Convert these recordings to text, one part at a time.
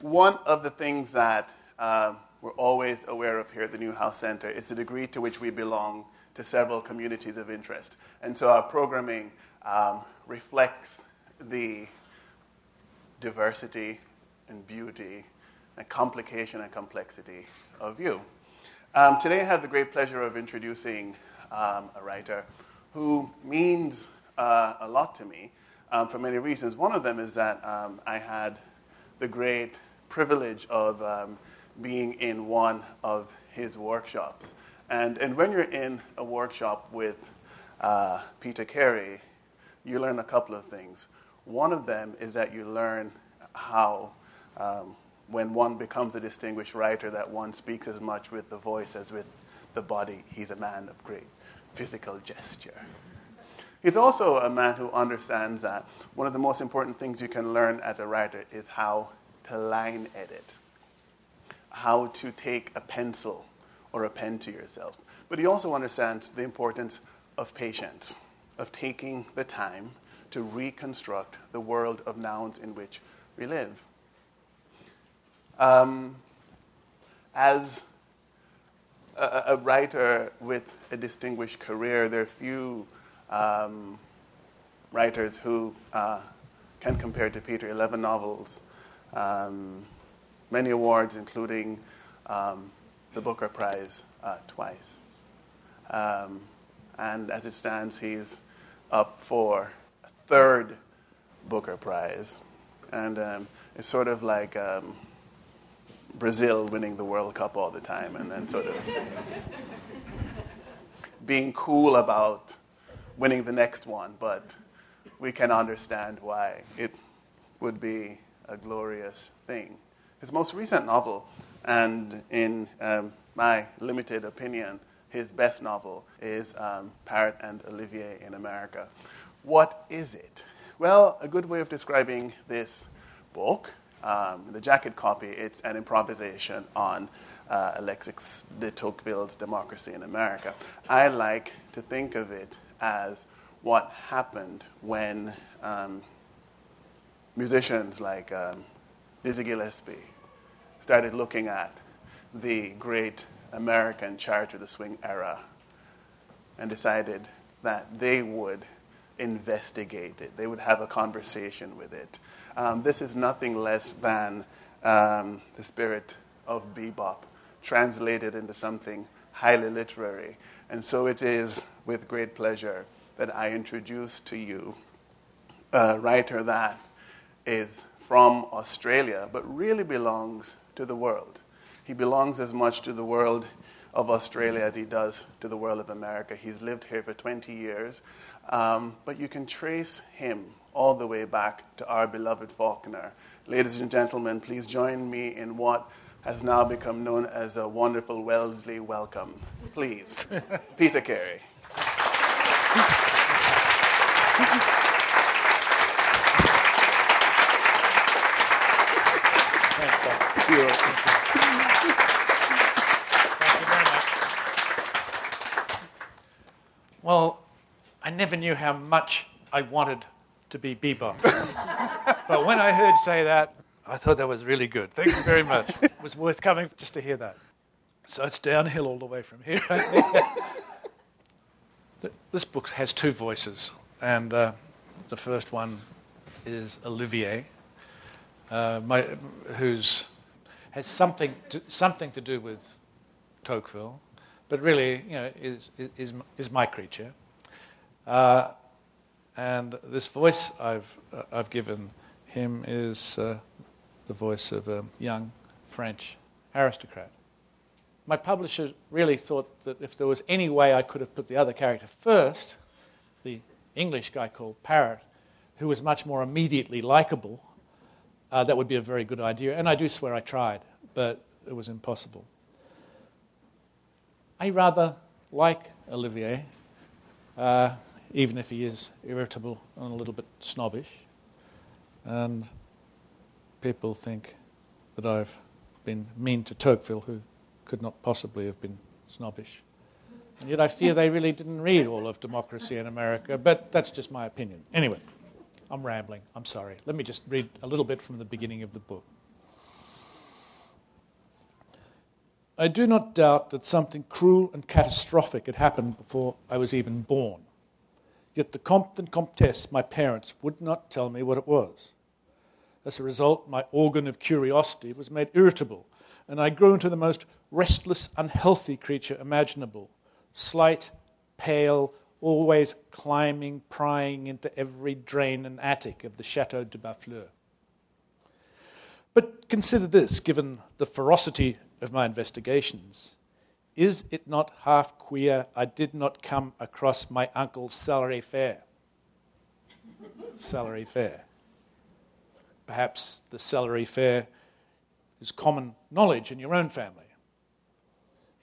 one of the things that um, we're always aware of here at the Newhouse Center is the degree to which we belong to several communities of interest. And so our programming um, reflects the diversity and beauty and complication and complexity of you. Um, today I have the great pleasure of introducing um, a writer who means uh, a lot to me um, for many reasons. One of them is that um, I had the great privilege of um, being in one of his workshops. And, and when you're in a workshop with uh, Peter Carey, you learn a couple of things. One of them is that you learn how, um, when one becomes a distinguished writer, that one speaks as much with the voice as with the body. He's a man of great physical gesture. He's also a man who understands that one of the most important things you can learn as a writer is how to line edit, how to take a pencil or a pen to yourself. But he also understands the importance of patience, of taking the time to reconstruct the world of nouns in which we live. Um, as a, a, writer with a distinguished career, there are few um, writers who uh, can compare to Peter. 11 novels, um, many awards, including um, the Booker Prize uh, twice. Um, and as it stands, he's up for a third Booker Prize. And um, it's sort of like um, Brazil winning the World Cup all the time and then sort of being cool about winning the next one, but we can understand why it would be a glorious thing. His most recent novel, and in um, my limited opinion, his best novel, is um, Parrot and Olivier in America. What is it? Well, a good way of describing this book, um, the jacket copy, it's an improvisation on uh, Alexis de Tocqueville's Democracy in America. I like to think of it as what happened when um, musicians like um, Dizzy Gillespie started looking at the great American Chariots of the Swing era and decided that they would investigate it. They would have a conversation with it. Um, this is nothing less than um, the spirit of bebop translated into something highly literary. And so it is with great pleasure that I introduce to you a writer that is from Australia, but really belongs to the world. He belongs as much to the world of Australia as he does to the world of America. He's lived here for 20 years, um, but you can trace him all the way back to our beloved Faulkner. Ladies and gentlemen, please join me in what has now become known as a wonderful Wellesley welcome. Please, Peter Carey. Well, I never knew how much I wanted to be bebop. but when I heard say that, I thought that was really good. Thank you very much. It was worth coming just to hear that. So it's downhill all the way from here. this book has two voices, and uh, the first one is Olivier, uh, my, who's has something to, something to do with Tocqueville, but really, you know, is is is my creature. Uh, and this voice I've uh, I've given him is uh, the voice of a young French aristocrat. My publisher really thought that if there was any way I could have put the other character first, the English guy called Parrot, who was much more immediately likable, uh, that would be a very good idea. And I do swear I tried, but it was impossible. I rather like Olivier, uh, even if he is irritable and a little bit snobbish. And people think that I've been mean to Tocqueville, who could not possibly have been snobbish. And yet I fear they really didn't read all of Democracy in America, but that's just my opinion. Anyway, I'm rambling. I'm sorry. Let me just read a little bit from the beginning of the book. I do not doubt that something cruel and catastrophic had happened before I was even born. Yet the Comte and Comtesse, my parents, would not tell me what it was. As a result, my organ of curiosity was made irritable, and I grew into the most restless, unhealthy creature imaginable slight, pale, always climbing, prying into every drain and attic of the Chateau de Barfleur. But consider this, given the ferocity of my investigations. Is it not half queer I did not come across my uncle's célérifère? salary fair. Perhaps the célérifère is common knowledge in your own family.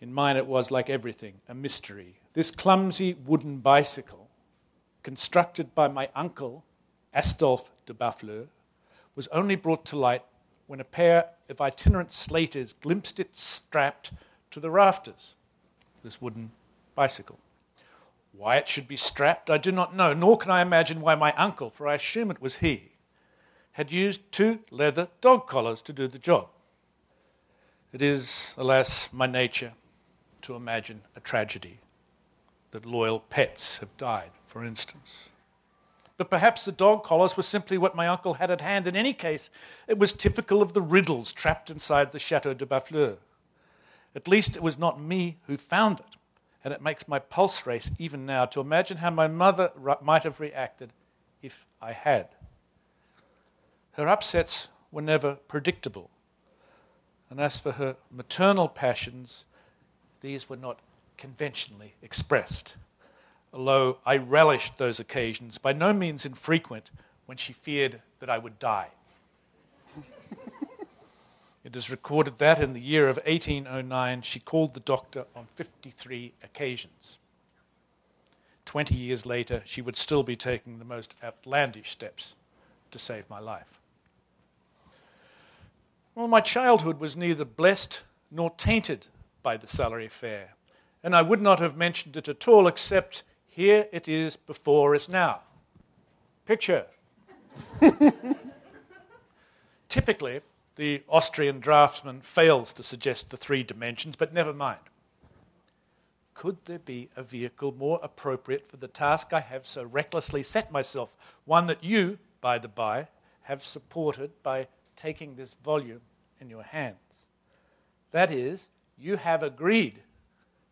In mine, it was like everything, a mystery. This clumsy wooden bicycle, constructed by my uncle, Astolphe de Barfleur, was only brought to light when a pair of itinerant slaters glimpsed it strapped to the rafters, this wooden bicycle. Why it should be strapped, I do not know, nor can I imagine why my uncle, for I assume it was he, had used two leather dog collars to do the job. It is, alas, my nature to imagine a tragedy that loyal pets have died, for instance. But perhaps the dog collars were simply what my uncle had at hand. In any case, it was typical of the riddles trapped inside the Chateau de Barfleur. At least it was not me who found it, and it makes my pulse race even now to imagine how my mother might have reacted if I had. Her upsets were never predictable, and as for her maternal passions, these were not conventionally expressed although I relished those occasions, by no means infrequent, when she feared that I would die. it is recorded that in the year of 1809 she called the doctor on 53 occasions. Twenty years later, she would still be taking the most outlandish steps to save my life. Well, my childhood was neither blessed nor tainted by the célérifère, and I would not have mentioned it at all except here it is before us now. Picture. Typically, the Austrian draftsman fails to suggest the three dimensions, but never mind. Could there be a vehicle more appropriate for the task I have so recklessly set myself? One that you, by the by, have supported by taking this volume in your hands. That is, you have agreed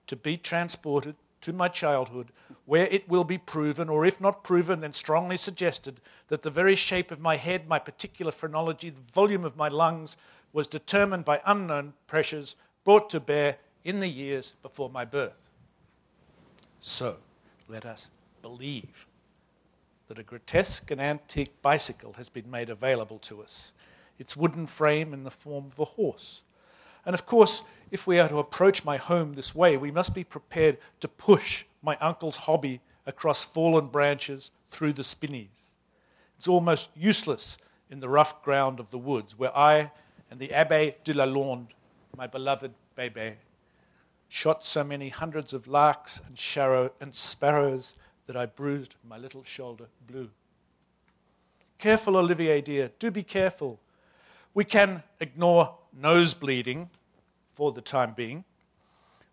to be transported to my childhood, where it will be proven, or if not proven, then strongly suggested, that the very shape of my head, my particular phrenology, the volume of my lungs, was determined by unknown pressures brought to bear in the years before my birth. So, let us believe that a grotesque and antique bicycle has been made available to us, its wooden frame in the form of a horse. And of course, if we are to approach my home this way, we must be prepared to push my uncle's hobby across fallen branches through the spinneys. It's almost useless in the rough ground of the woods, where I and the Abbe de la Londe, my beloved Bebe, shot so many hundreds of larks and, sharrow and sparrows that I bruised my little shoulder blue. Careful, Olivier, dear, do be careful. We can ignore nose bleeding for the time being.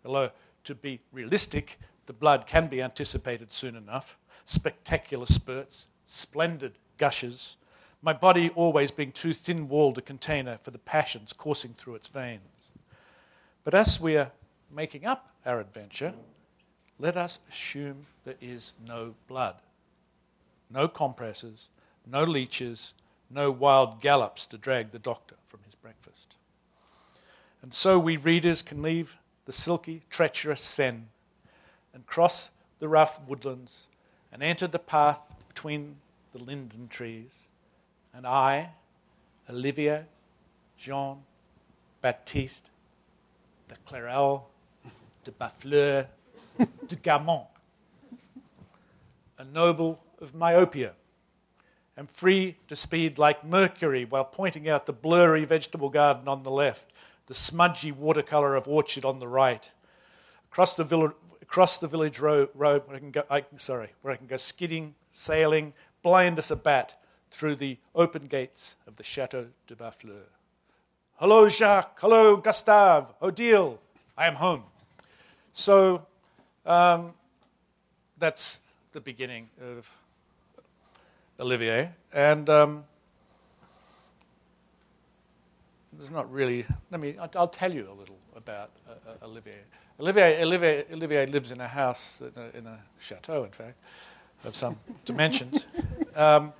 Although, to be realistic, the blood can be anticipated soon enough. Spectacular spurts, splendid gushes, my body always being too thin walled a container for the passions coursing through its veins. But as we are making up our adventure, let us assume there is no blood, no compresses, no leeches, no wild gallops to drag the doctor from his breakfast. And so we readers can leave the silky, treacherous Seine and cross the rough woodlands and enter the path between the linden trees. And I, Olivier, Jean, Baptiste, de Clérel, de Barfleur, de Garmont, a noble of myopia, am free to speed like Mercury while pointing out the blurry vegetable garden on the left the smudgy watercolour of orchard on the right. Across the, village, across the village road, road where I can go, I, sorry, where I can go skidding, sailing, blind as a bat through the open gates of the Chateau de Barfleur. Hello, Jacques. Hello, Gustave. Odile. I am home. So um, that's the beginning of Olivier. And um, there's not really, let me, I'll tell you a little about uh, Olivier. Olivier. Olivier. Olivier lives in a house, in a, in a chateau, in fact, of some dimensions. Um,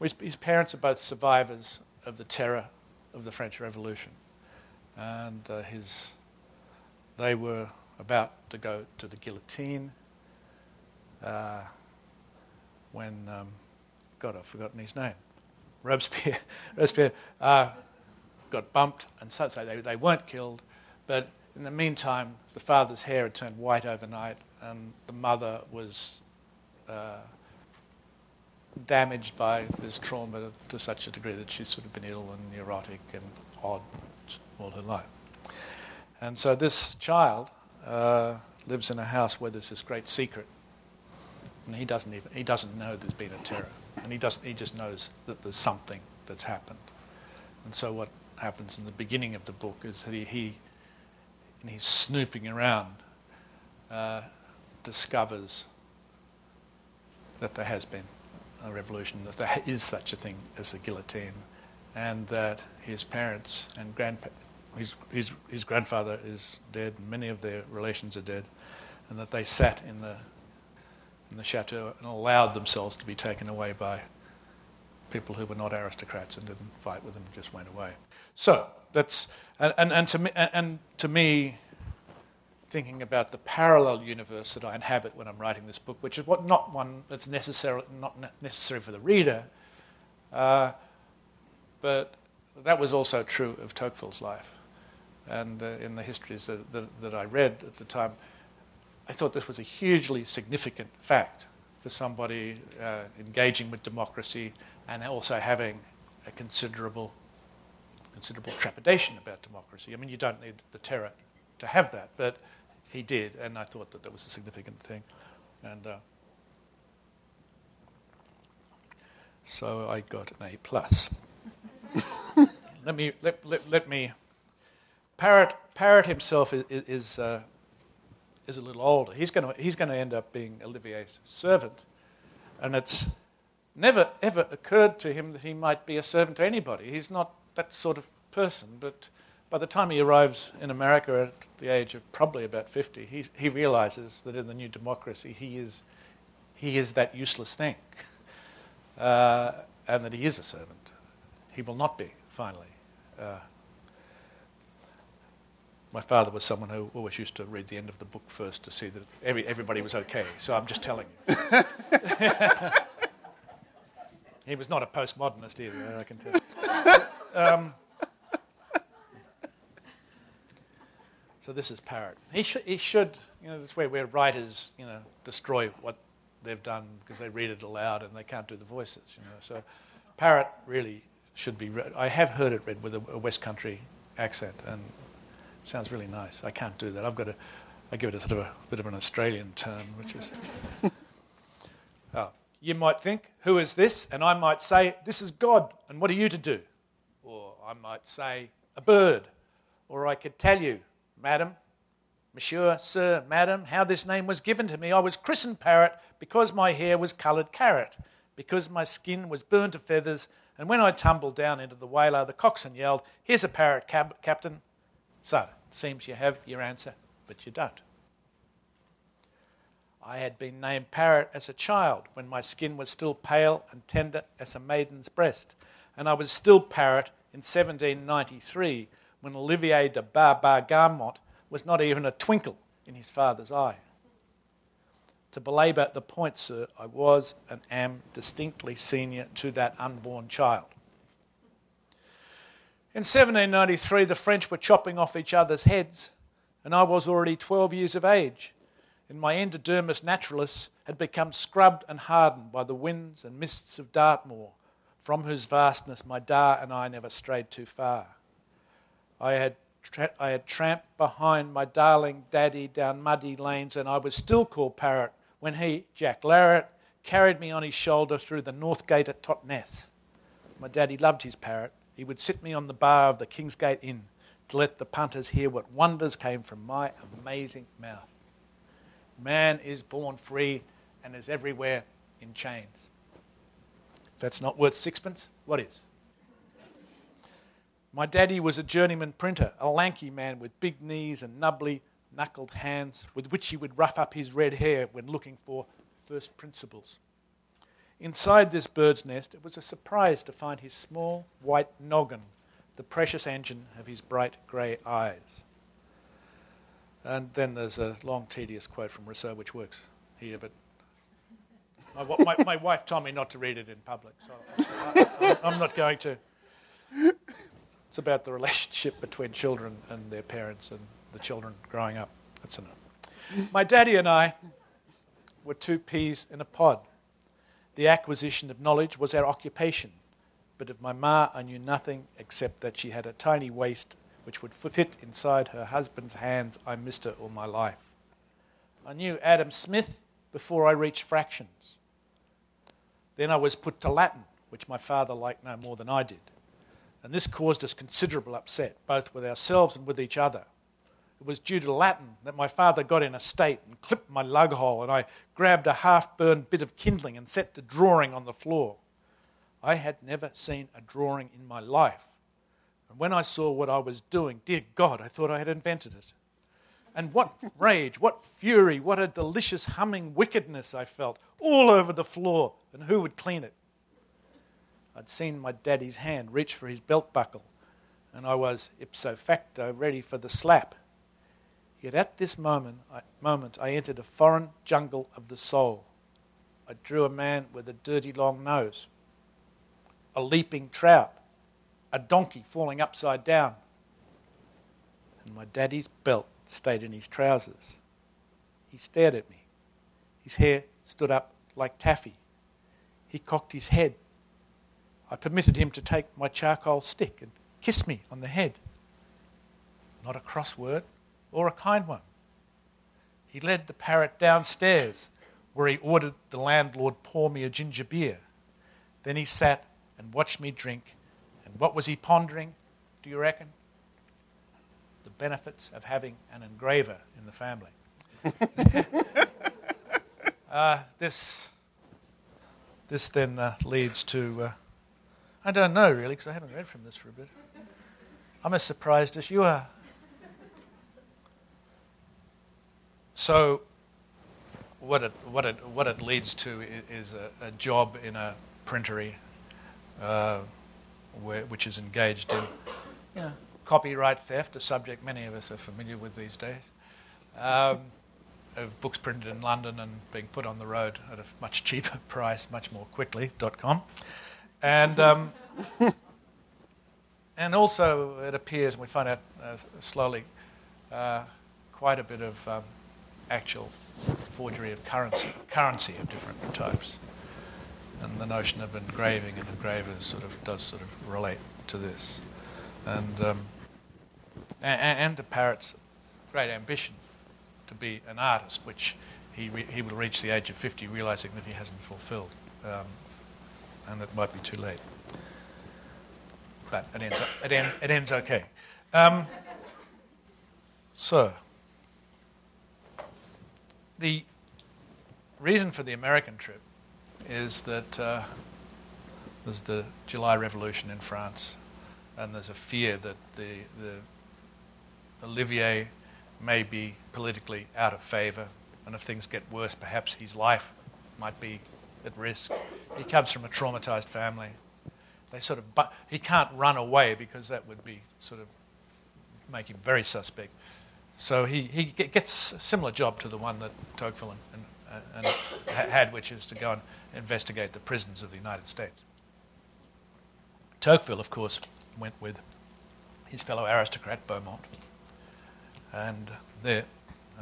his, his parents are both survivors of the terror of the French Revolution. And uh, his, they were about to go to the guillotine uh, when, um, God, I've forgotten his name. Robespierre, Robespierre uh, got bumped, and so, they, they weren't killed. But in the meantime, the father's hair had turned white overnight, and the mother was uh, damaged by this trauma to such a degree that she's sort of been ill and neurotic and odd all her life. And so this child uh, lives in a house where there's this great secret, and he doesn't even he doesn't know there's been a terror, and he doesn't he just knows that there's something that's happened. And so what happens in the beginning of the book is that he, he in his snooping around, uh, discovers that there has been a revolution, that there is such a thing as a guillotine, and that his parents and grandpa- his, his, his grandfather is dead, many of their relations are dead, and that they sat in the, in the chateau and allowed themselves to be taken away by people who were not aristocrats and didn't fight with them, just went away. So that's and, and, and to me and to me, thinking about the parallel universe that I inhabit when I'm writing this book, which is what not one that's necessary not necessary for the reader, uh, but that was also true of Tocqueville's life and uh, in the histories that, that, that, I read at the time, I thought this was a hugely significant fact for somebody uh, engaging with democracy and also having a considerable, considerable trepidation about democracy. I mean, you don't need the terror to have that, but he did, and I thought that that was a significant thing. And uh, so I got an A plus. let me let, let, let me Parrot, Parrot himself is, is, uh, is a little older. He's going he's to end up being Olivier's servant. And it's never ever occurred to him that he might be a servant to anybody. He's not that sort of person. But by the time he arrives in America at the age of probably about 50, he, he realizes that in the new democracy he is, he is that useless thing. Uh, and that he is a servant. He will not be, finally. Uh, my father was someone who always used to read the end of the book first to see that every, everybody was okay. So I'm just telling you. he was not a postmodernist either, I can tell. Um, so this is Parrot. He, sh- he should, you know, that's where, where writers, you know, destroy what they've done because they read it aloud and they can't do the voices, you know. So Parrot really should be read. I have heard it read with a, a West Country accent, and Sounds really nice. I can't do that. I've got to, I give it a sort of a bit of an Australian turn, which is. oh. You might think, who is this? And I might say, this is God, and what are you to do? Or I might say, a bird. Or I could tell you, madam, monsieur, sir, madam, how this name was given to me. I was christened Parrot because my hair was coloured carrot, because my skin was burned to feathers, and when I tumbled down into the whaler, the coxswain yelled, Here's a parrot, cab- captain. So, it seems you have your answer, but you don't. I had been named Parrot as a child when my skin was still pale and tender as a maiden's breast, and I was still Parrot in 1793 when Olivier de Bar-Bar-Garmont was not even a twinkle in his father's eye. To belabour the point, sir, I was and am distinctly senior to that unborn child. In 1793, the French were chopping off each other's heads, and I was already 12 years of age, and my endodermis naturalis had become scrubbed and hardened by the winds and mists of Dartmoor, from whose vastness my da and I never strayed too far. I had, tra- I had tramped behind my darling daddy down muddy lanes, and I was still called Parrot when he, Jack Larrit, carried me on his shoulder through the North Gate at Totnes. My daddy loved his parrot, he would sit me on the bar of the Kingsgate Inn, to let the punters hear what wonders came from my amazing mouth. Man is born free and is everywhere in chains. If that's not worth sixpence, what is? My daddy was a journeyman printer, a lanky man with big knees and nubbly, knuckled hands with which he would rough up his red hair when looking for first principles. Inside this bird's nest, it was a surprise to find his small white noggin, the precious engine of his bright grey eyes. And then there's a long, tedious quote from Rousseau, which works here, but my, my, my wife told me not to read it in public, so I, I'm not going to. It's about the relationship between children and their parents and the children growing up. That's enough. My daddy and I were two peas in a pod. The acquisition of knowledge was our occupation, but of my ma I knew nothing except that she had a tiny waist which would fit inside her husband's hands. I missed her all my life. I knew Adam Smith before I reached fractions. Then I was put to Latin, which my father liked no more than I did. And this caused us considerable upset, both with ourselves and with each other. It was due to Latin that my father got in a state and clipped my lug hole, and I grabbed a half burned bit of kindling and set to drawing on the floor. I had never seen a drawing in my life. And when I saw what I was doing, dear God, I thought I had invented it. And what rage, what fury, what a delicious humming wickedness I felt all over the floor, and who would clean it? I'd seen my daddy's hand reach for his belt buckle, and I was ipso facto ready for the slap. Yet at this moment I, moment, I entered a foreign jungle of the soul. I drew a man with a dirty long nose, a leaping trout, a donkey falling upside down, and my daddy's belt stayed in his trousers. He stared at me. His hair stood up like taffy. He cocked his head I permitted him to take my charcoal stick and kiss me on the head. Not a cross word or a kind one. He led the parrot downstairs, where he ordered the landlord pour me a ginger beer. Then he sat and watched me drink. And what was he pondering, do you reckon? The benefits of having an engraver in the family. uh, this, this then uh, leads to uh, I don't know really, because I haven't read from this for a bit. I'm as surprised as you are. So, what it, what it, what it leads to is a, a job in a printery uh, where, which is engaged in you know, copyright theft, a subject many of us are familiar with these days, um, of books printed in London and being put on the road at a much cheaper price, much more quickly, dot .com. And, um, and also, it appears, and we find out uh, slowly, uh, quite a bit of um, actual forgery of currency, currency of different types. And the notion of engraving and engravers sort of does sort of relate to this. And, um, and, and to Parrot's great ambition to be an artist, which he, re- he will reach the age of 50 realizing that he hasn't fulfilled. Um, and it might be too late. But it ends, it end, it ends okay. Um, so, the reason for the American trip is that uh, there's the July Revolution in France, and there's a fear that the, the Olivier may be politically out of favour, and if things get worse, perhaps his life might be at risk. He comes from a traumatized family. They sort of, but he can't run away because that would be sort of make him very suspect. So he, he gets a similar job to the one that Tocqueville and, and, and had, which is to go and investigate the prisons of the United States. Tocqueville, of course, went with his fellow aristocrat Beaumont, and, and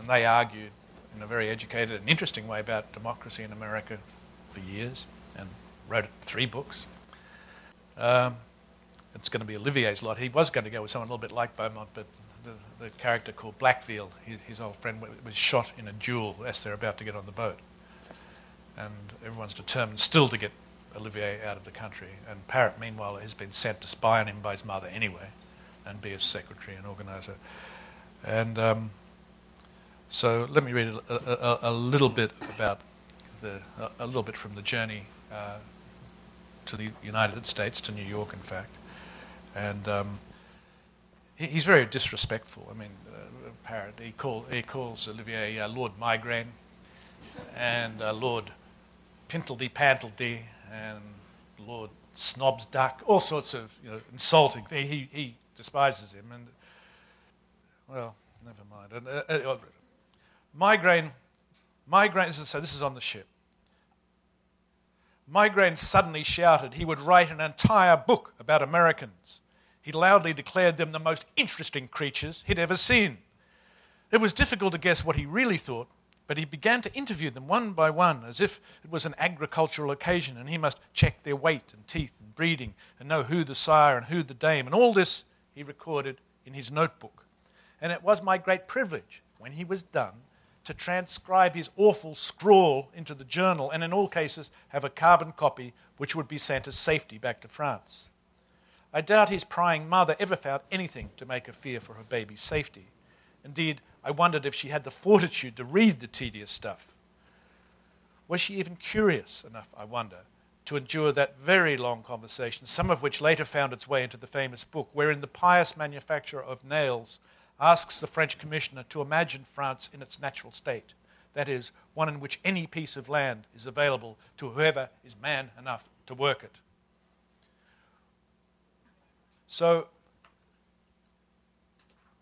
they argued in a very educated and interesting way about democracy in America for years and wrote three books. Um, it's going to be Olivier's lot. He was going to go with someone a little bit like Beaumont, but the, the character called Blackfield, his, his, old friend, was shot in a duel as they're about to get on the boat. And everyone's determined still to get Olivier out of the country. And Parrot, meanwhile, has been sent to spy on him by his mother anyway. and be his secretary and organizer. And um, so let me read a, a, a, little bit about the, a, little bit from the journey uh, to the United States, to New York, in fact. And um, he's very disrespectful. I mean, uh, he, call, he calls Olivier uh, Lord Migraine and uh, Lord Pintledy Pantledy and Lord Snob's Duck, all sorts of you know, insulting. He, he despises him. And, well, never mind. And, uh, uh, migraine, migraine, so this is on the ship. Migraine suddenly shouted he would write an entire book about Americans. He loudly declared them the most interesting creatures he'd ever seen. It was difficult to guess what he really thought, but he began to interview them one by one as if it was an agricultural occasion and he must check their weight and teeth and breeding and know who the sire and who the dame. And all this he recorded in his notebook. And it was my great privilege, when he was done, to transcribe his awful scrawl into the journal and, in all cases, have a carbon copy which would be sent as safety back to France. I doubt his prying mother ever found anything to make her fear for her baby's safety. Indeed, I wondered if she had the fortitude to read the tedious stuff. Was she even curious enough, I wonder, to endure that very long conversation, some of which later found its way into the famous book, wherein the pious manufacturer of nails asks the French commissioner to imagine France in its natural state, that is, one in which any piece of land is available to whoever is man enough to work it. So,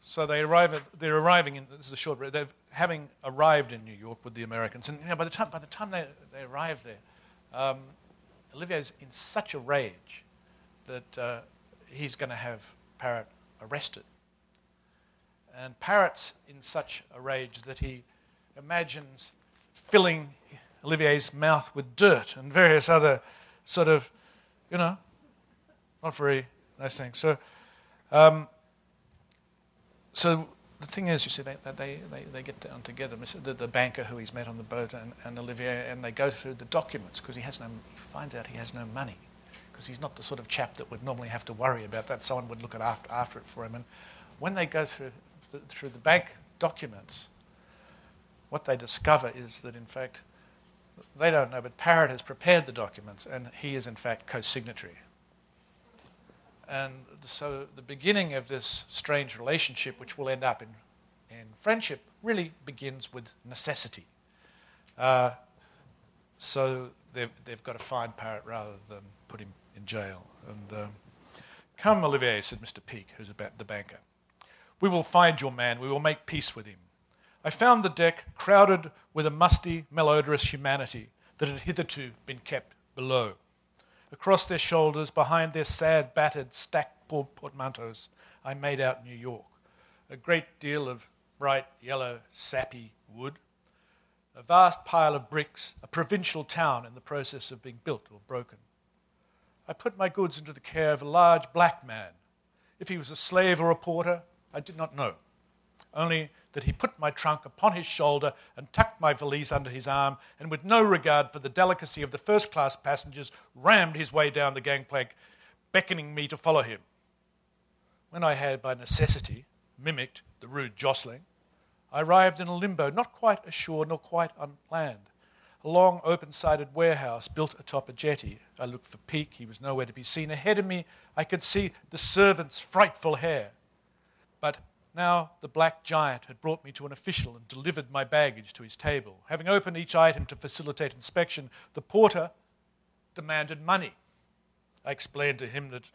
so they arrive at, they're arriving in, this is a short, they're having arrived in New York with the Americans. And you know, by, the time, by the time they, they arrive there, um, Olivier's in such a rage that uh, he's going to have Parrot arrested. And Parrot's in such a rage that he imagines filling Olivier's mouth with dirt and various other sort of, you know, not very nice things. So, um, so the thing is, you see, they, they, they, they get down together, the, the banker who he's met on the boat and, and Olivier, and they go through the documents because he has no, he finds out he has no money because he's not the sort of chap that would normally have to worry about that. Someone would look at after, after it for him. And when they go through the, through the bank documents, what they discover is that, in fact, they don't know, but Parrot has prepared the documents and he is, in fact, co signatory. And so the beginning of this strange relationship, which will end up in, in friendship, really begins with necessity. Uh, so they've, they've got to find Parrot rather than put him in jail. And um, come, Olivier, said Mr. Peake, who's about the banker. We will find your man. We will make peace with him. I found the deck crowded with a musty, malodorous humanity that had hitherto been kept below. Across their shoulders, behind their sad, battered, stacked portmanteaus, I made out New York. A great deal of bright yellow, sappy wood, a vast pile of bricks, a provincial town in the process of being built or broken. I put my goods into the care of a large black man. If he was a slave or a porter, I did not know, only that he put my trunk upon his shoulder and tucked my valise under his arm, and with no regard for the delicacy of the first class passengers, rammed his way down the gangplank, beckoning me to follow him. When I had, by necessity, mimicked the rude jostling, I arrived in a limbo, not quite ashore nor quite on land. A long, open sided warehouse built atop a jetty. I looked for Peake, he was nowhere to be seen. Ahead of me, I could see the servant's frightful hair. But now the black giant had brought me to an official and delivered my baggage to his table. Having opened each item to facilitate inspection, the porter demanded money. I explained to him that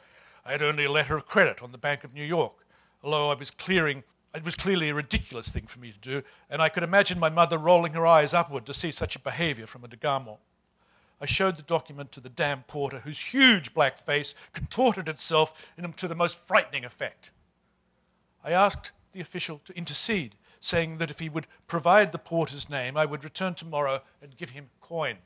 I had only a letter of credit on the Bank of New York, although I was clearing it was clearly a ridiculous thing for me to do, and I could imagine my mother rolling her eyes upward to see such a behavior from a de Garmont. I showed the document to the damn porter, whose huge black face contorted itself to the most frightening effect. I asked the official to intercede, saying that if he would provide the porter's name, I would return tomorrow and give him coin.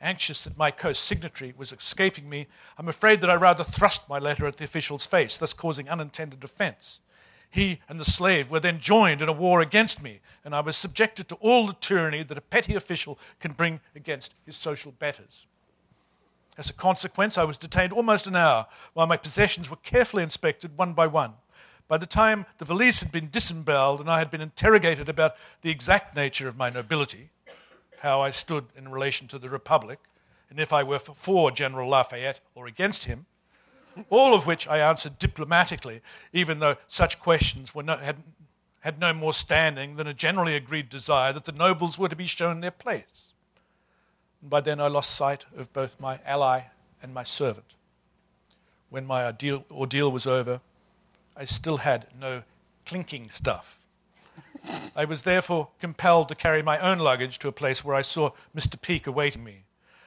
Anxious that my co signatory was escaping me, I'm afraid that I rather thrust my letter at the official's face, thus causing unintended offense. He and the slave were then joined in a war against me, and I was subjected to all the tyranny that a petty official can bring against his social betters. As a consequence, I was detained almost an hour while my possessions were carefully inspected one by one. By the time the valise had been disemboweled and I had been interrogated about the exact nature of my nobility, how I stood in relation to the Republic, and if I were for General Lafayette or against him, all of which I answered diplomatically, even though such questions no, had, had no more standing than a generally agreed desire that the nobles were to be shown their place. And by then I lost sight of both my ally and my servant. When my ordeal, ordeal was over, I still had no clinking stuff. I was therefore compelled to carry my own luggage to a place where I saw Mr. Peake awaiting me.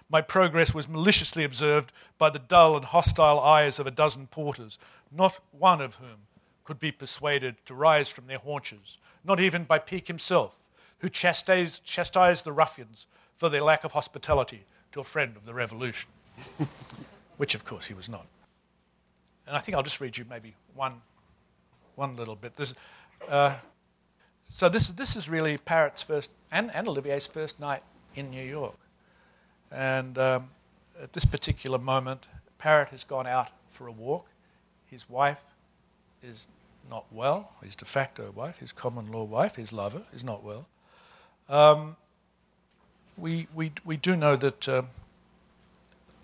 My progress was maliciously observed by the dull and hostile eyes of a dozen porters, not one of whom could be persuaded to rise from their haunches, not even by Peake himself, who chastised, chastised the ruffians for their lack of hospitality to a friend of the revolution, which of course he was not. And I think I'll just read you maybe one, one little bit. This, uh, so this, this is really Parrot's first, and, and Olivier's first night in New York. And um, at this particular moment, Parrot has gone out for a walk. His wife is not well, his de facto wife, his common law wife, his lover, is not well. Um, we, we, we do know that, uh,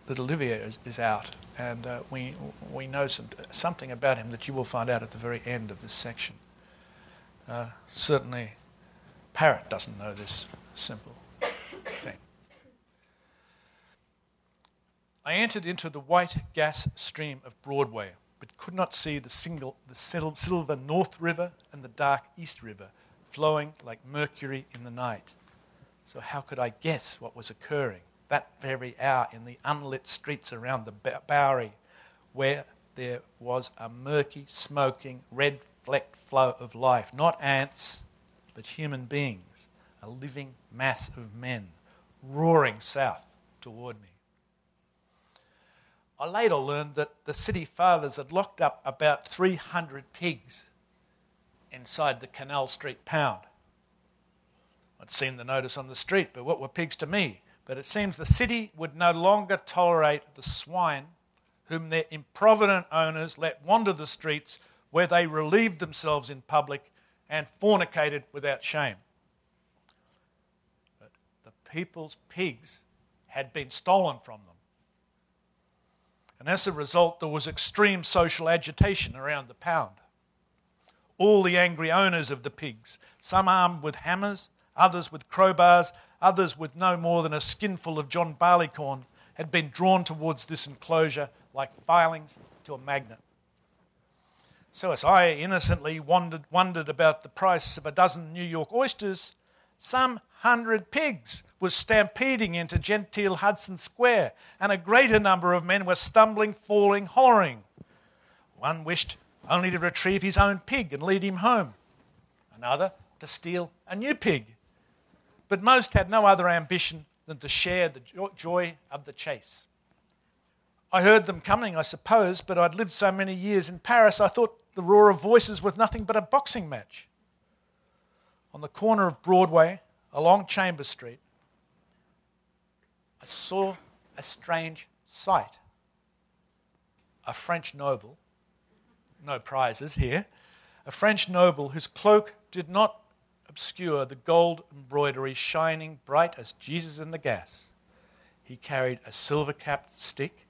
that Olivier is, is out, and uh, we, we know some, something about him that you will find out at the very end of this section. Uh, certainly, Parrot doesn't know this simple thing. I entered into the white gas stream of Broadway, but could not see the, single, the silver North River and the dark East River flowing like mercury in the night. So, how could I guess what was occurring that very hour in the unlit streets around the Bowery, where there was a murky, smoking, red flecked flow of life? Not ants, but human beings, a living mass of men roaring south toward me. I later learned that the city fathers had locked up about 300 pigs inside the Canal Street pound. I'd seen the notice on the street, but what were pigs to me? But it seems the city would no longer tolerate the swine whom their improvident owners let wander the streets where they relieved themselves in public and fornicated without shame. But the people's pigs had been stolen from them. And as a result, there was extreme social agitation around the pound. All the angry owners of the pigs, some armed with hammers, others with crowbars, others with no more than a skinful of John Barleycorn, had been drawn towards this enclosure like filings to a magnet. So, as I innocently wondered, wondered about the price of a dozen New York oysters, some hundred pigs were stampeding into genteel Hudson Square, and a greater number of men were stumbling, falling, hollering. One wished only to retrieve his own pig and lead him home, another to steal a new pig but most had no other ambition than to share the joy of the chase. I heard them coming, I suppose, but I'd lived so many years in Paris, I thought the roar of voices was nothing but a boxing match. On the corner of Broadway, along Chambers Street, I saw a strange sight. A French noble, no prizes here, a French noble whose cloak did not obscure, the gold embroidery shining bright as Jesus in the gas. He carried a silver capped stick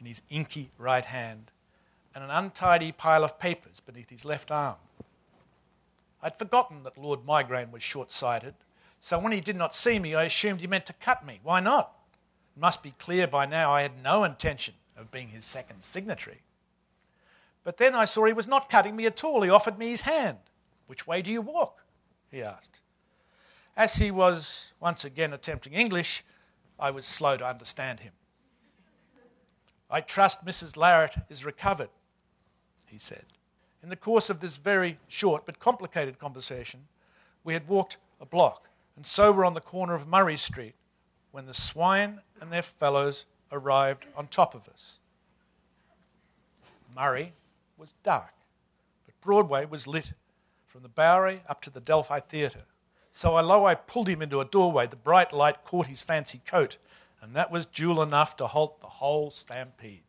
in his inky right hand and an untidy pile of papers beneath his left arm. I'd forgotten that Lord Migraine was short sighted, so when he did not see me, I assumed he meant to cut me. Why not? It must be clear by now I had no intention of being his second signatory. But then I saw he was not cutting me at all. He offered me his hand. Which way do you walk? He asked. As he was once again attempting English, I was slow to understand him. I trust Mrs. Larrit is recovered, he said. In the course of this very short but complicated conversation, we had walked a block and so were on the corner of Murray Street when the swine and their fellows arrived on top of us. Murray was dark, but Broadway was lit from the Bowery up to the Delphi Theatre. So although I pulled him into a doorway, the bright light caught his fancy coat and that was jewel enough to halt the whole stampede.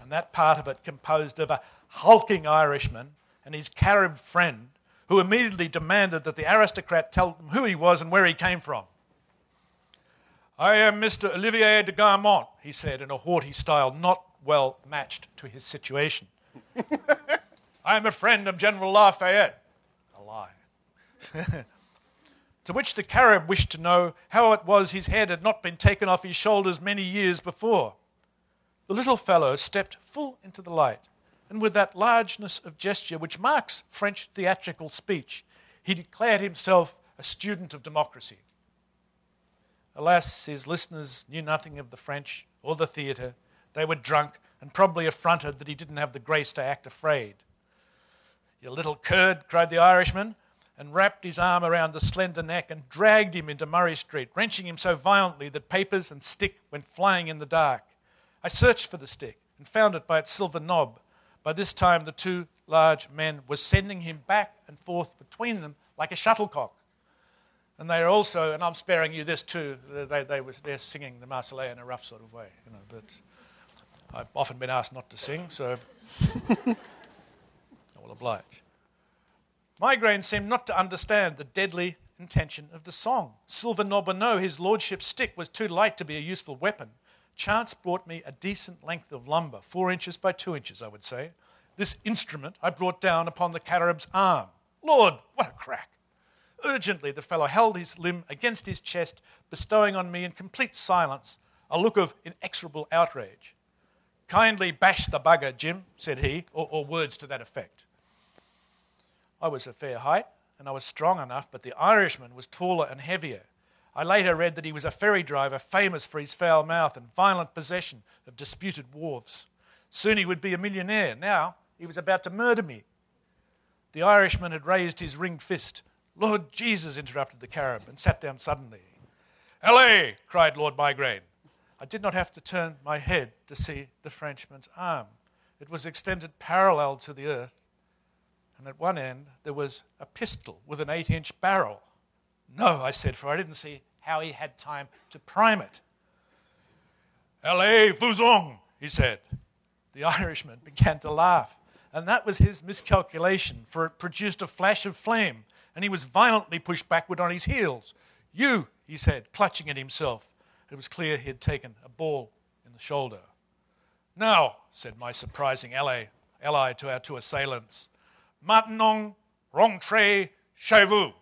And that part of it composed of a hulking Irishman and his Carib friend, who immediately demanded that the aristocrat tell them who he was and where he came from. I am Mr. Olivier de Garmont, he said in a haughty style not well matched to his situation. I am a friend of General Lafayette. A lie. to which the Carib wished to know how it was his head had not been taken off his shoulders many years before. The little fellow stepped full into the light, and with that largeness of gesture which marks French theatrical speech, he declared himself a student of democracy. Alas, his listeners knew nothing of the French or the theatre. They were drunk and probably affronted that he didn't have the grace to act afraid. You little curd, cried the Irishman, and wrapped his arm around the slender neck and dragged him into Murray Street, wrenching him so violently that papers and stick went flying in the dark. I searched for the stick and found it by its silver knob. By this time, the two large men were sending him back and forth between them like a shuttlecock. And they are also, and I'm sparing you this too, they, they were, they're singing the Marseillaise in a rough sort of way. You know, but I've often been asked not to sing, so oblige. Migraine seemed not to understand the deadly intention of the song. Silver knob or no, his lordship's stick was too light to be a useful weapon. Chance brought me a decent length of lumber, four inches by two inches, I would say. This instrument I brought down upon the Carib's arm. Lord, what a crack! Urgently, the fellow held his limb against his chest, bestowing on me in complete silence a look of inexorable outrage. Kindly bash the bugger, Jim, said he, or, or words to that effect. I was a fair height, and I was strong enough, but the Irishman was taller and heavier. I later read that he was a ferry driver famous for his foul mouth and violent possession of disputed wharves. Soon he would be a millionaire. Now he was about to murder me. The Irishman had raised his ringed fist. Lord Jesus, interrupted the Carib and sat down suddenly. LA, cried Lord Migraine. I did not have to turn my head to see the Frenchman's arm. It was extended parallel to the earth, and at one end there was a pistol with an eight inch barrel. No, I said, for I didn't see how he had time to prime it. Allez, vous he said. The Irishman began to laugh, and that was his miscalculation, for it produced a flash of flame and he was violently pushed backward on his heels. You, he said, clutching at himself. It was clear he had taken a ball in the shoulder. Now, said my surprising ally, ally to our two assailants, maintenant, rentrez chez vous.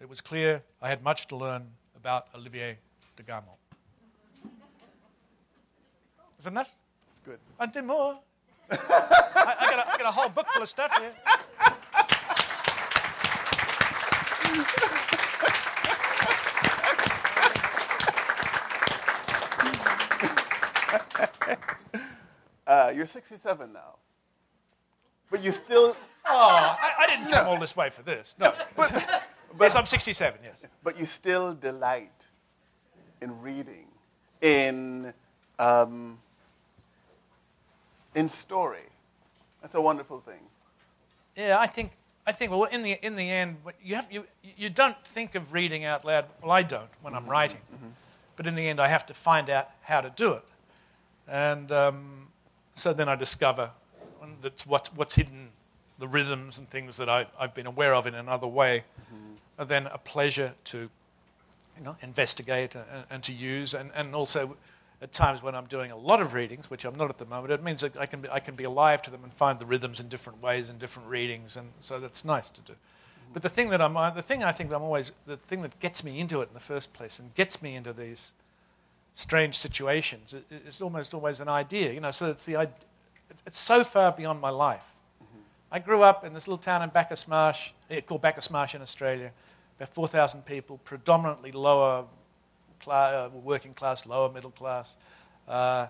It was clear I had much to learn about Olivier de Garmont. Isn't that? It's good. And do more. I, I, got a, I got a whole book full of stuff here. uh, you're 67 now. But you still. Oh, I, I didn't come all this way for this. No. But, but, yes, I'm 67, yes. But you still delight in reading, in, um, in story. That's a wonderful thing. Yeah, I think I think, well, in the, in the end, you, have, you, you don't think of reading out loud. Well, I don't when I'm writing. Mm-hmm. But in the end, I have to find out how to do it. And um, so then I discover that's what's, what's hidden, the rhythms and things that I, I've been aware of in another way, mm-hmm. are then a pleasure to you know, investigate and, and to use. And, and also, at times when I'm doing a lot of readings, which I'm not at the moment, it means that I can be, I can be alive to them and find the rhythms in different ways in different readings, and so that's nice to do. Mm-hmm. But the thing that I'm, uh, the thing I think I'm always, the thing that gets me into it in the first place and gets me into these strange situations is almost always an idea, you know. So it's the, it's so far beyond my life. Mm-hmm. I grew up in this little town in Bacchus Marsh, called Bacchus Marsh in Australia, about 4,000 people, predominantly lower class, uh, working class, lower middle class, uh,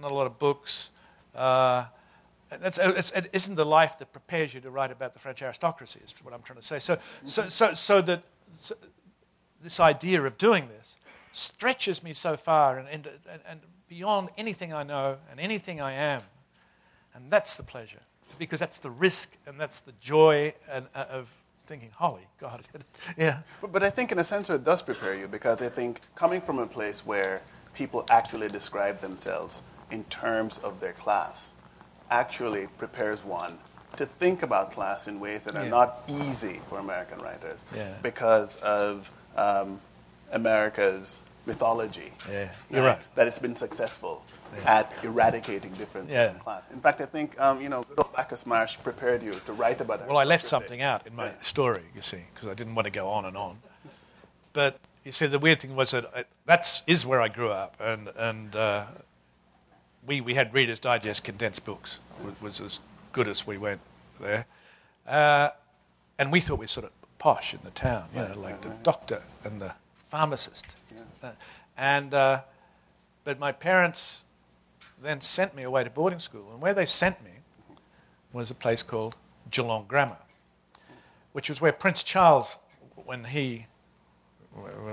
not a lot of books. Uh, it's, it's, it isn't the life that prepares you to write about the French aristocracy, is what I'm trying to say. So, so, so, so that so this idea of doing this stretches me so far and, and, and beyond anything I know and anything I am. And that's the pleasure, because that's the risk and that's the joy and, uh, of thinking, holy God. yeah. But, I think, in a sense, it does prepare you because I think coming from a place where people actually describe themselves in terms of their class actually prepares one to think about class in ways that are Yeah. not easy for American writers Yeah. because of um, America's mythology. Yeah, you're right. That it's been successful. At eradicating differences Yeah. in class. In fact, I think um, you know, good old Bacchus Marsh prepared you to write about it. Well, I left something out in my story, you see, because I didn't want to go on and on. But you see, the weird thing was that I, that's is where I grew up, and and uh, we we had Reader's Digest condensed books, was, was as good as we went there, uh, and we thought we were sort of posh in the town, you know, like the doctor and the pharmacist, Uh, and uh, but my parents then sent me away to boarding school, and where they sent me was a place called Geelong Grammar, which was where Prince Charles, when he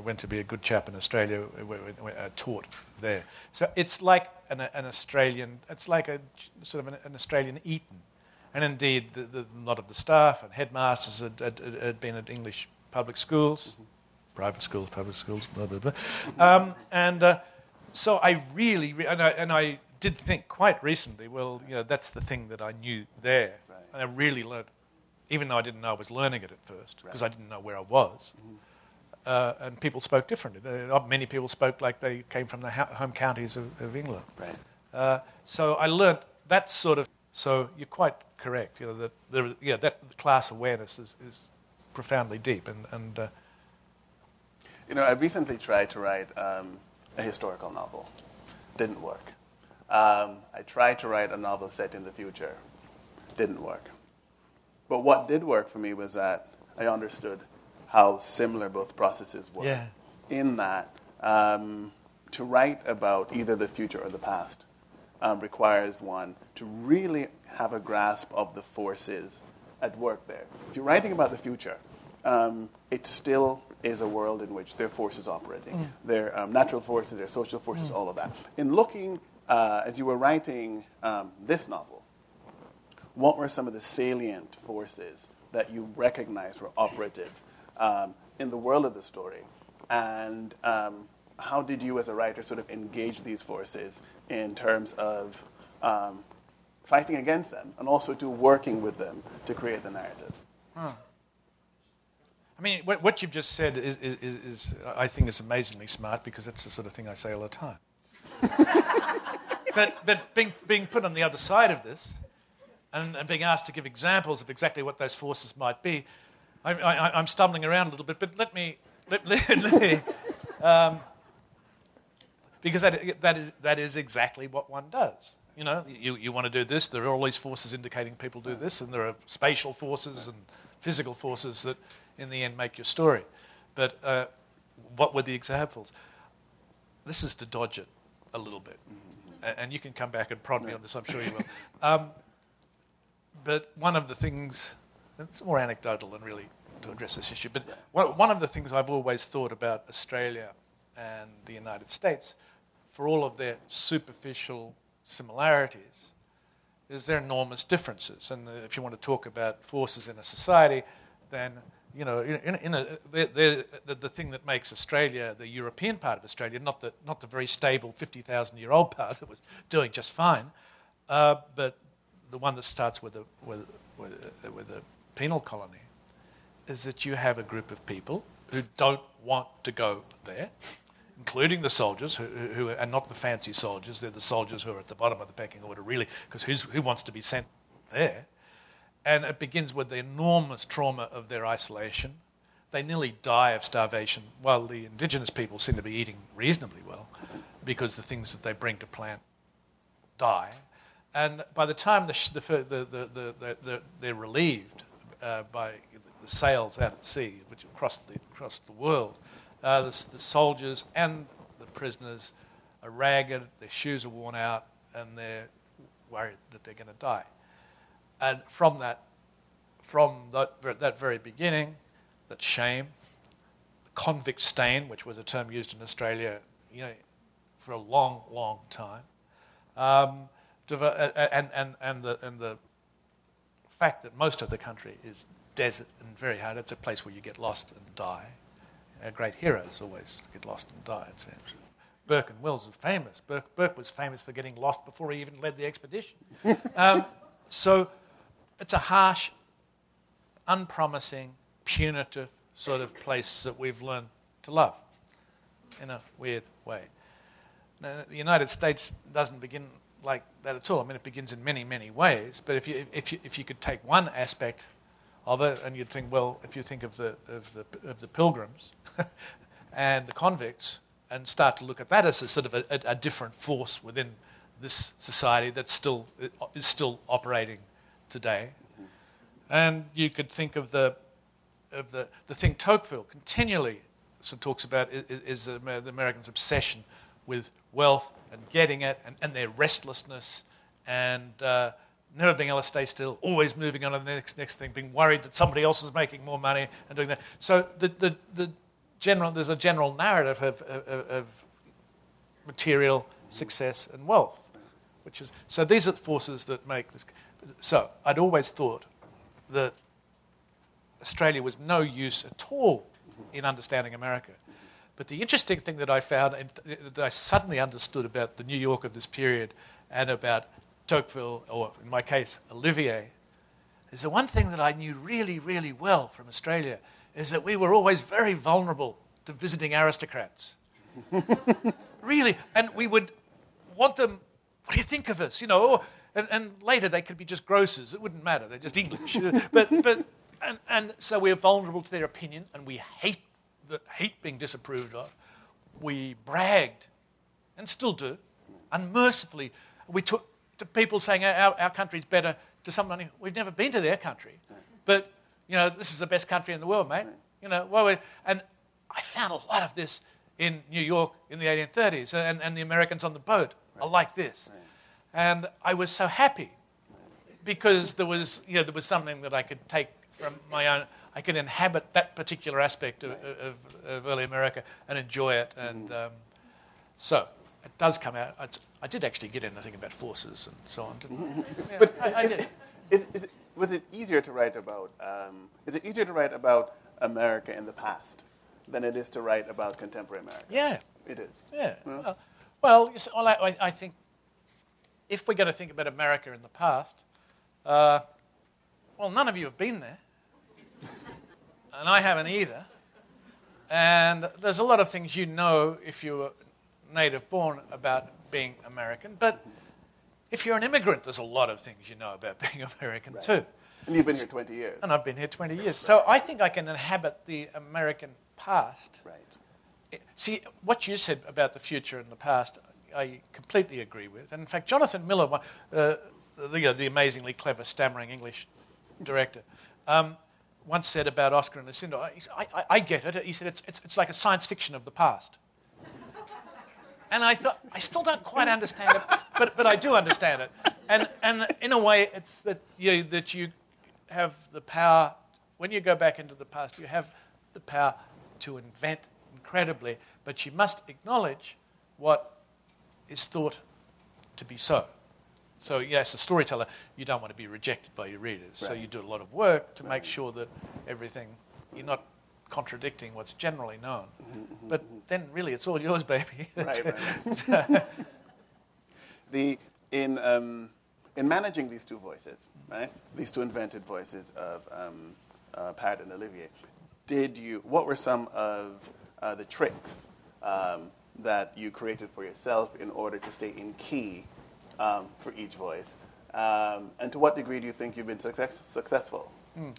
went to be a good chap in Australia, uh, taught there. So it's like an, an Australian, it's like a sort of an, an Australian Eton. And indeed, the, the, a lot of the staff and headmasters had, had, had been at English public schools, private schools, public schools, blah, blah, blah. Um, and uh, so I really, re- and, I, and I did think quite recently, well, you know, that's the thing that I knew there. Right. And I really learned, even though I didn't know I was learning it at first, because I didn't know where I was. Uh, and people spoke differently. Uh, many people spoke like they came from the ho- home counties of, of England. Right. Uh, so I learnt that sort of. So you're quite correct. You know that there, yeah, that class awareness is, is profoundly deep, and and uh, You know, I recently tried to write um, a historical novel. Didn't work. Um, I tried to write a novel set in the future. Didn't work. But what did work for me was that I understood how similar both processes were. Yeah. In that, um, to write about either the future or the past um, requires one to really have a grasp of the forces at work there. If you're writing about the future, um, it still is a world in which there are forces operating. There are um, natural forces, there are social forces, all of that. In looking, uh, as you were writing um, this novel, what were some of the salient forces that you recognized were operative um, in the world of the story? And um, how did you, as a writer, sort of engage these forces in terms of um, fighting against them and also to working with them to create the narrative? I mean, what, what you've just said is, is, is, is, I think, is amazingly smart because that's the sort of thing I say all the time. but but being, being put on the other side of this and, and being asked to give examples of exactly what those forces might be, I, I, I'm stumbling around a little bit, but let me. Let, let, let me um, because that, that, is, that is exactly what one does. You know, you, you want to do this, there are all these forces indicating people do this, and there are spatial forces and physical forces that in the end make your story. But uh, what were the examples? This is to dodge it a little bit. A- And you can come back and prod me on this, I'm sure you will. Um, but one of the things, it's more anecdotal than really to address this issue, but one, of the things I've always thought about Australia and the United States, for all of their superficial similarities, is their enormous differences. And if you want to talk about forces in a society, then you know, in, in, a, the, the thing that makes Australia, the European part of Australia, not the, not the very stable 50,000 year old part that was doing just fine, uh, but the one that starts with a, with, with, a, with a penal colony, is that you have a group of people who don't want to go there, including the soldiers, who, who are not the fancy soldiers, they're the soldiers who are at the bottom of the pecking order, really, because who wants to be sent there? And it begins with the enormous trauma of their isolation. They nearly die of starvation, while the indigenous people seem to be eating reasonably well because the things that they bring to plant die. And by the time the, the, the, the, the, the, the, they're relieved uh, by the sails out at sea, which across the, across the world, uh, the soldiers and the prisoners are ragged, their shoes are worn out, and they're worried that they're going to die. And from that, from that, that very beginning, that shame, convict stain, which was a term used in Australia, you know, for a long, long time, um, and, and, and, the, and the fact that most of the country is desert and very hard. It's a place where you get lost and die. Our great heroes always get lost and die, it seems. Burke and Wills are famous. Burke, Burke was famous for getting lost before he even led the expedition. um, so it's a harsh, unpromising, punitive sort of place that we've learned to love in a weird way. Now, the United States doesn't begin like that at all. I mean, it begins in many, many ways. But if you, if you, if you could take one aspect of it and you'd think, well, if you think of the, of the, of the pilgrims and the convicts and start to look at that as a sort of a, a, a different force within this society that still is still operating today. And you could think of the, of the, the thing Tocqueville continually talks about is, is the Americans' obsession with wealth and getting it and, and their restlessness and uh, never being able to stay still, always moving on to the next, next thing, being worried that somebody else is making more money and doing that. So the, the, the general, there's a general narrative of, of, of material success and wealth. Which is, so these are the forces that make this. So I'd always thought that Australia was no use at all in understanding America. But the interesting thing that I found, and that I suddenly understood about the New York of this period and about Tocqueville, or in my case, Olivier, is the one thing that I knew really, really well from Australia is that we were always very vulnerable to visiting aristocrats. really. And we would want them, what do you think of us? You know, and, and later they could be just grocers. It wouldn't matter. They're just English. but, but and, and so we're vulnerable to their opinion, and we hate, the, hate being disapproved of. We bragged, and still do, unmercifully. We took to people saying our, our country's better to somebody we've never been to their country. But, you know, this is the best country in the world, mate. You know, well, and I found a lot of this in New York in the 1830s, and, and the Americans on the boat are like this. And I was so happy because there was, you know, there was something that I could take from my own. I could inhabit that particular aspect of, of, of early America and enjoy it. And mm-hmm. um, so it does come out. I, I did actually get in the thing about forces and so on. yeah, but I, I did. Is, is it, was it easier to write about? Um, is it easier to write about America in the past than it is to write about contemporary America? Yeah, it is. Yeah. Well, well, well I, I, think if we're going to think about America in the past, uh, well, none of you have been there and I haven't either. And there's a lot of things you know if you were native born about being American, but if you're an immigrant, there's a lot of things you know about being American right. too. And you've been here 20 years. And I've been here 20 years. Right. So I think I can inhabit the American past. Right. See, what you said about the future and the past, I completely agree with. And in fact, Jonathan Miller, uh, the, the, amazingly clever, stammering English director, um, once said about Oscar and Lucinda, I, I, I get it. He said it's, it's, it's like a science fiction of the past. And I thought, I still don't quite understand it, but, but I do understand it. And, and in a way, it's that you, that you have the power, when you go back into the past, you have the power to invent incredibly, but you must acknowledge what is thought to be so. So, yeah, as a storyteller, you don't want to be rejected by your readers. Right. So, you do a lot of work to right. make sure that everything, you're not contradicting what's generally known. Mm-hmm, but mm-hmm. then, really, it's all yours, baby. right, right. the, in, um, in managing these two voices, right, these two invented voices of um, uh, Parrot and Olivier, did you, what were some of uh, the tricks um, that you created for yourself in order to stay in key um, for each voice? Um, and to what degree do you think you've been success- successful? Mm.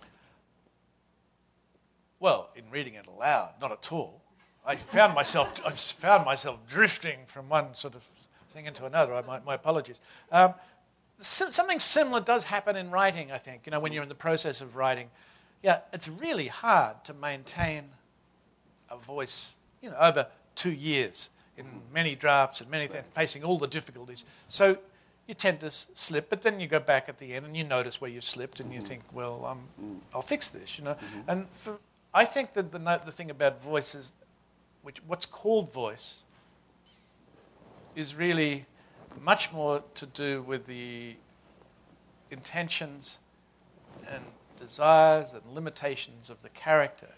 Well, in reading it aloud, not at all. I found myself, I found myself drifting from one sort of thing into another. My, my apologies. Um, something similar does happen in writing, I think. You know, when you're in the process of writing, yeah, it's really hard to maintain a voice, you know, over two years in many drafts and many things, facing all the difficulties. So you tend to slip, but then you go back at the end and you notice where you slipped and you mm-hmm. think, well, um, mm. I'll fix this, you know. Mm-hmm. And for, I think that the, the thing about voice is, which, what's called voice, is really much more to do with the intentions and desires and limitations of the character.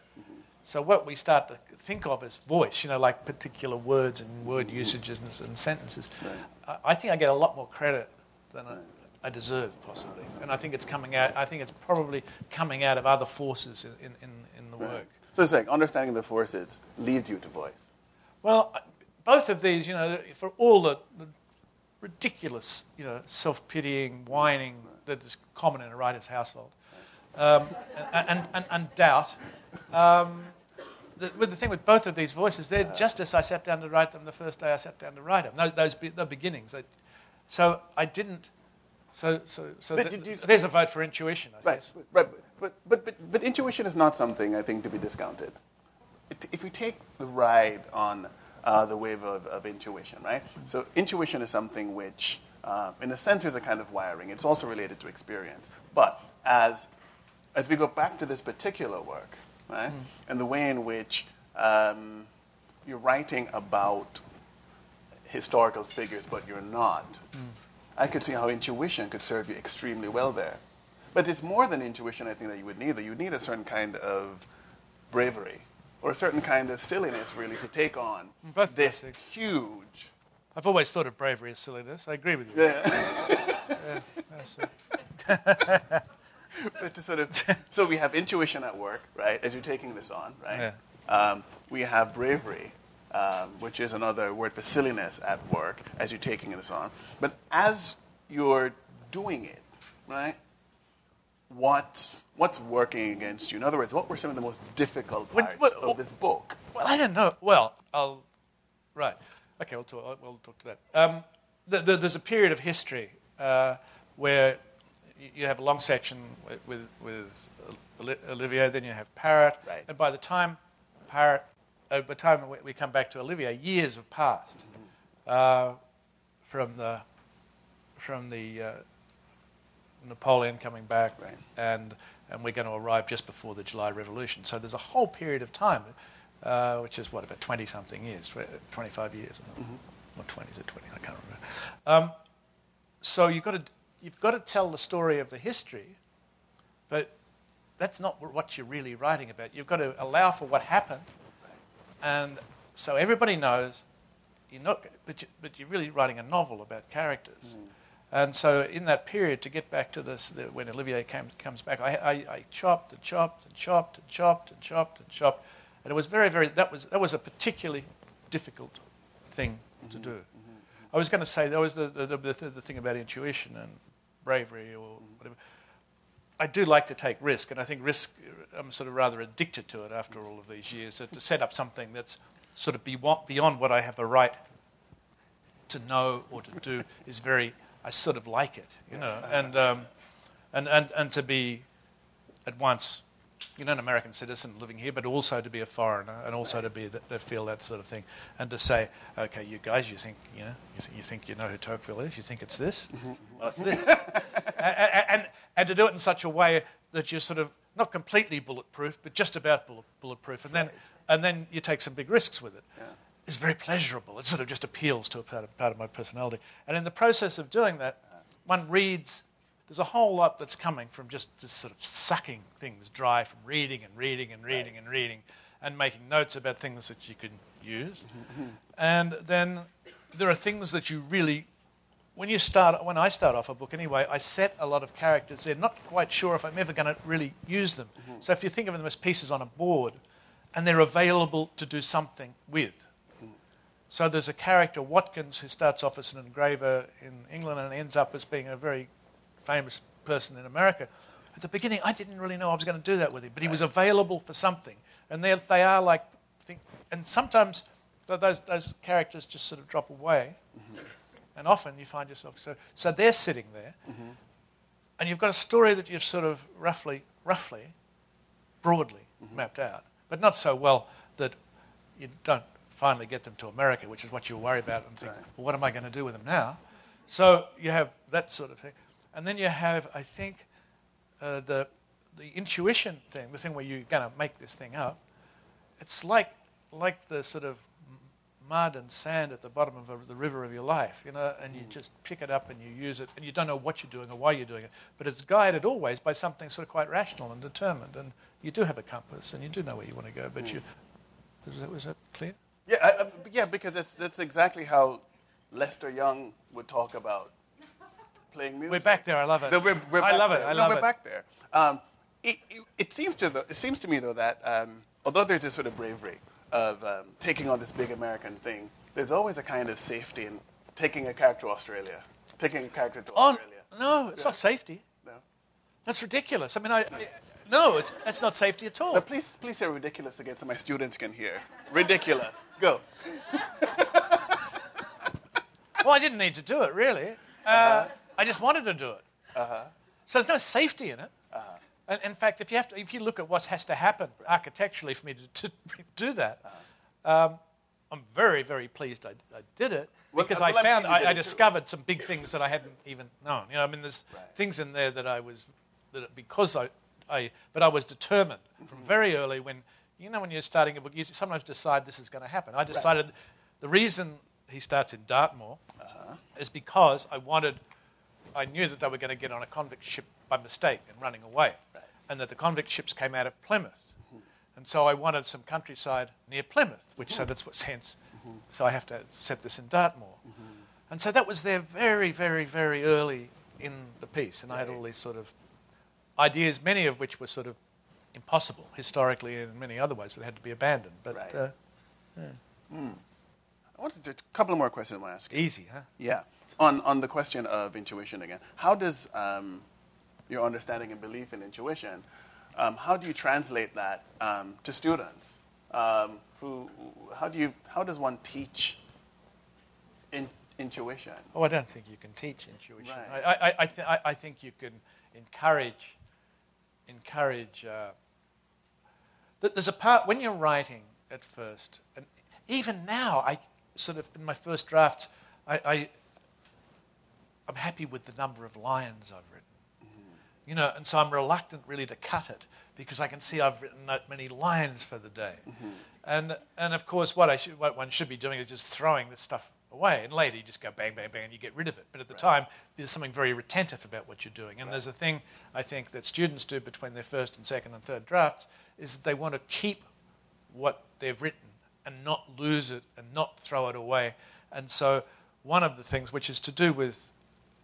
So what we start to think of as voice, you know, like particular words and word usages and sentences, Right. I I think I get a lot more credit than I, I deserve, possibly. And I think it's coming out. I think it's probably coming out of other forces in, in, in, the work. So it's like understanding the forces leads you to voice. Well, both of these, you know, for all the, the ridiculous, you know, self-pitying, whining that is common in a writer's household, um, and, and, and, doubt. Um, the, with the thing with both of these voices, they're just as I sat down to write them the first day I sat down to write them. Those, the beginnings. So I didn't. So, so, so But th- did you- there's a vote for intuition, I Right, guess. right. But, but, but, but intuition is not something I think to be discounted. If we take the ride on uh, the wave of, of intuition, right? So intuition is something which, uh, in a sense, is a kind of wiring. It's also related to experience. But as as we go back to this particular work, right, and the way in which um, you're writing about historical figures, but you're not. I could see how intuition could serve you extremely well there. But it's more than intuition, I think, that you would need. That you need a certain kind of bravery or a certain kind of silliness, really, to take on Both this classic. huge. I've always thought of bravery as silliness. I agree with you. Yeah. Yeah, that's it. but to sort of, so we have intuition at work, right? As you're taking this on, right? Yeah. Um, we have bravery, um, which is another word for silliness at work as you're taking this on. But as you're doing it, right? What's what's working against you? In other words, what were some of the most difficult parts what- of this book? Well, I don't know. Well, I'll. Right. Okay, we'll talk, we'll talk to that. Um, the, the, there's a period of history uh, where you have a long section with, with, with Olivier, then you have Parrot. Right. And by the time Parrot, uh, by the time we- come back to Olivier, years have passed uh, from the, from the uh, Napoleon coming back, Right. and, and we're going to arrive just before the July Revolution. So there's a whole period of time, uh, which is what, about 20 something years, 25 years, or, or 20 to 20, I can't remember. Um, so you've got, to, you've got to tell the story of the history, but that's not what you're really writing about. You've got to allow for what happened, and so everybody knows you're not, but, you, but you're really writing a novel about characters. Hmm. And so, in that period, to get back to this, the, when Olivier came, comes back, I, I, I chopped and chopped and chopped and chopped and chopped and chopped, and it was very, very. That was that was a particularly difficult thing to mm-hmm. do. Mm-hmm. I was going to say that was the, the, the, the, the thing about intuition and bravery or whatever. I do like to take risk, and I think risk. I'm sort of rather addicted to it after all of these years. To set up something that's sort of beyond, beyond what I have a right to know or to do is very. I sort of like it, you know, and um, and and and to be at once, you know, an American citizen living here, but also to be a foreigner, and also to be to feel that sort of thing, and to say, okay, you guys, you think, you know, you, th- you think you know who Tocqueville is, you think it's this, mm-hmm, mm-hmm. well, it's this, and, and and to do it in such a way that you're sort of not completely bulletproof, but just about bullet, bulletproof, and then and then you take some big risks with it. It's very pleasurable. It sort of just appeals to a part of, part of my personality. And in the process of doing that, one reads. There's a whole lot that's coming from just, just sort of sucking things dry from reading and reading and reading and reading and making notes about things that you can use. And then there are things that you really when you start, when I start off a book anyway, I set a lot of characters there, not quite sure if I'm ever going to really use them. Mm-hmm. So if you think of them as pieces on a board, and they're available to do something with. So there's a character, Watkins, who starts off as an engraver in England and ends up as being a very famous person in America. At the beginning, I didn't really know I was going to do that with him, but he was available for something. And they they are like, think, and sometimes those, those characters just sort of drop away. Mm-hmm. And often you find yourself, so, so they're sitting there, mm-hmm. and you've got a story that you've sort of roughly, roughly, broadly mm-hmm. mapped out, but not so well that you don't finally get them to America, which is what you worry about, and think, Right. well, what am I going to do with them now? So you have that sort of thing. And then you have, I think, uh, the, the intuition thing, the thing where you're going to make this thing up. It's like, like the sort of mud and sand at the bottom of a, the river of your life, you know, and you just pick it up and you use it, and you don't know what you're doing or why you're doing it, but it's guided always by something sort of quite rational and determined, and you do have a compass and you do know where you want to go, but you. Was that, was that clear? Yeah, I, I, yeah, because that's, that's exactly how Lester Young would talk about playing music. We're back there. I love it. No, we're, we're I love it. there. I no, love we're it. back there. Um, it, it, it seems to though, it seems to me though that um, although there's this sort of bravery of um, taking on this big American thing, there's always a kind of safety in taking a character to Australia, taking a character to On, Australia. no, it's not safety. No. That's ridiculous. I mean, I, I no, it's, that's not safety at all. No, please, please say ridiculous again so my students can hear. Ridiculous. Go. Well, I didn't need to do it really. Uh, I just wanted to do it. So there's no safety in it. And in fact, if you have to, if you look at what has to happen architecturally for me to, to do that, um, I'm very, very pleased I, I did it Well, because I found I, I too. discovered some big things that I hadn't even known. You know, I mean, there's Right. things in there that I was that because I, I but I was determined from Mm-hmm. very early when you know when you're starting a book, you sometimes decide this is going to happen. I decided the reason he starts in Dartmoor Uh-huh. is because I wanted, I knew that they were going to get on a convict ship by mistake and running away, Right. and that the convict ships came out of Plymouth, hmm. and so I wanted some countryside near Plymouth, which so hmm. that's what sense. Hmm. So I have to set this in Dartmoor, and so that was there very, very, very early in the piece, and I had all these sort of ideas, many of which were sort of impossible historically and in many other ways that had to be abandoned. But Right. uh, I wanted to, a couple of more questions I want to ask you. easy, huh? Yeah. On, on the question of intuition again, how does um, your understanding and belief in intuition, um, how do you translate that um, to students? Um, who, how, do you, how does one teach in, intuition? Oh, I don't think you can teach intuition. Right. I, I, I, th- I, I think you can encourage, encourage. Uh, that there's a part when you're writing at first, and even now, I sort of in my first drafts, I, I I'm happy with the number of lines I've written. You know, and so I'm reluctant really to cut it because I can see I've written that many lines for the day. And, and of course, what, I should, what one should be doing is just throwing this stuff away. And later, you just go bang, bang, bang, and you get rid of it. But at the time, there's something very retentive about what you're doing. And there's a thing I think that students do between their first and second and third drafts is that they want to keep what they've written and not lose it and not throw it away. And so, one of the things which is to do with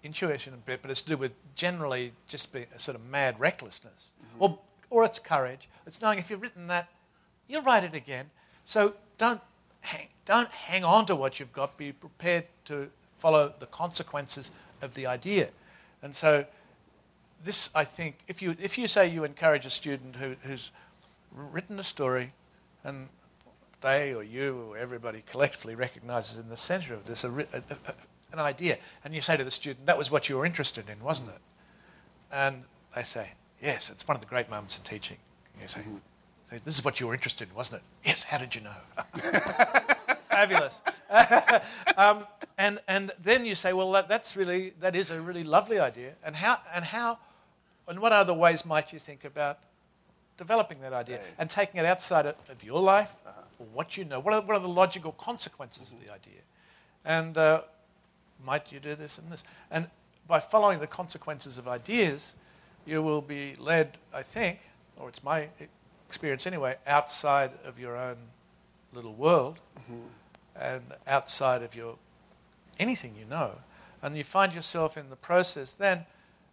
intuition a bit, but it's to do with generally just be a sort of mad recklessness, mm-hmm. or or it's courage. It's knowing if you've written that, you'll write it again. So don't hang, don't hang on to what you've got. Be prepared to follow the consequences of the idea. And so, this I think, if you if you say you encourage a student who, who's written a story, and they or you or everybody collectively recognizes in the center of this a, a, a, an idea, and you say to the student, "That was what you were interested in, wasn't it?" And they say, "Yes, it's one of the great moments in teaching." You say, say, "This is what you were interested in, wasn't it?" Yes. How did you know? Fabulous. um, and and then you say, "Well, that, that's really that is a really lovely idea." And how and how and what other ways might you think about developing that idea Right. and taking it outside of, of your life or what you know? What are, what are the logical consequences of the idea? And uh, might you do this and this? And by following the consequences of ideas, you will be led, I think, or it's my experience anyway, outside of your own little world mm-hmm. and outside of your anything you know. And you find yourself in the process then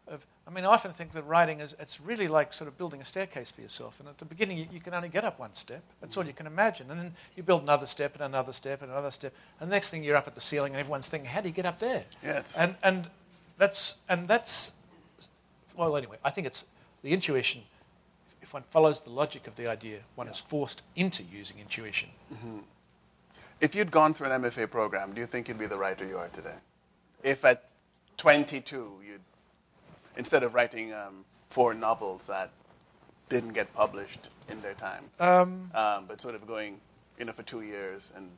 of, I mean, I often think that writing is, it's really like sort of building a staircase for yourself. And at the beginning, you, you can only get up one step. That's all you can imagine. And then you build another step and another step and another step. And the next thing you're up at the ceiling and everyone's thinking, how do you get up there? Yeah, it's- And, and that's, and that's, well, anyway, I think it's the intuition. If one follows the logic of the idea, one is forced into using intuition. Mm-hmm. If you'd gone through an MFA program, do you think you'd be the writer you are today? If at 22, you'd, instead of writing um, four novels that didn't get published in their time, Um, um, but sort of going, you know, for two years and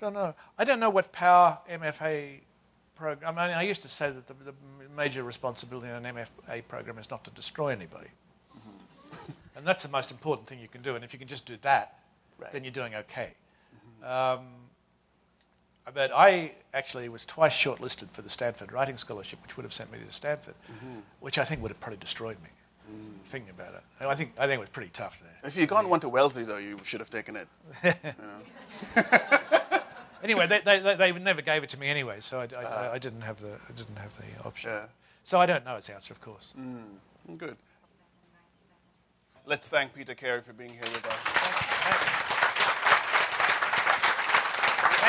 don't know. I don't know what power MFA program. I mean, I used to say that the, the major responsibility in an MFA program is not to destroy anybody, and that's the most important thing you can do. And if you can just do that, Right. then you're doing okay. Um, but I actually was twice shortlisted for the Stanford Writing Scholarship, which would have sent me to Stanford, Mm-hmm. which I think would have probably destroyed me. Mm. Thinking about it, I think I think it was pretty tough there. If you'd gone one to Wellesley, though, you should have taken it. Anyway, they, they, they, never gave it to me anyway, so I, I, I didn't have the I didn't have the option. Yeah. So I don't know its answer, of course. Mm, Good. Let's thank Peter Carey for being here with us.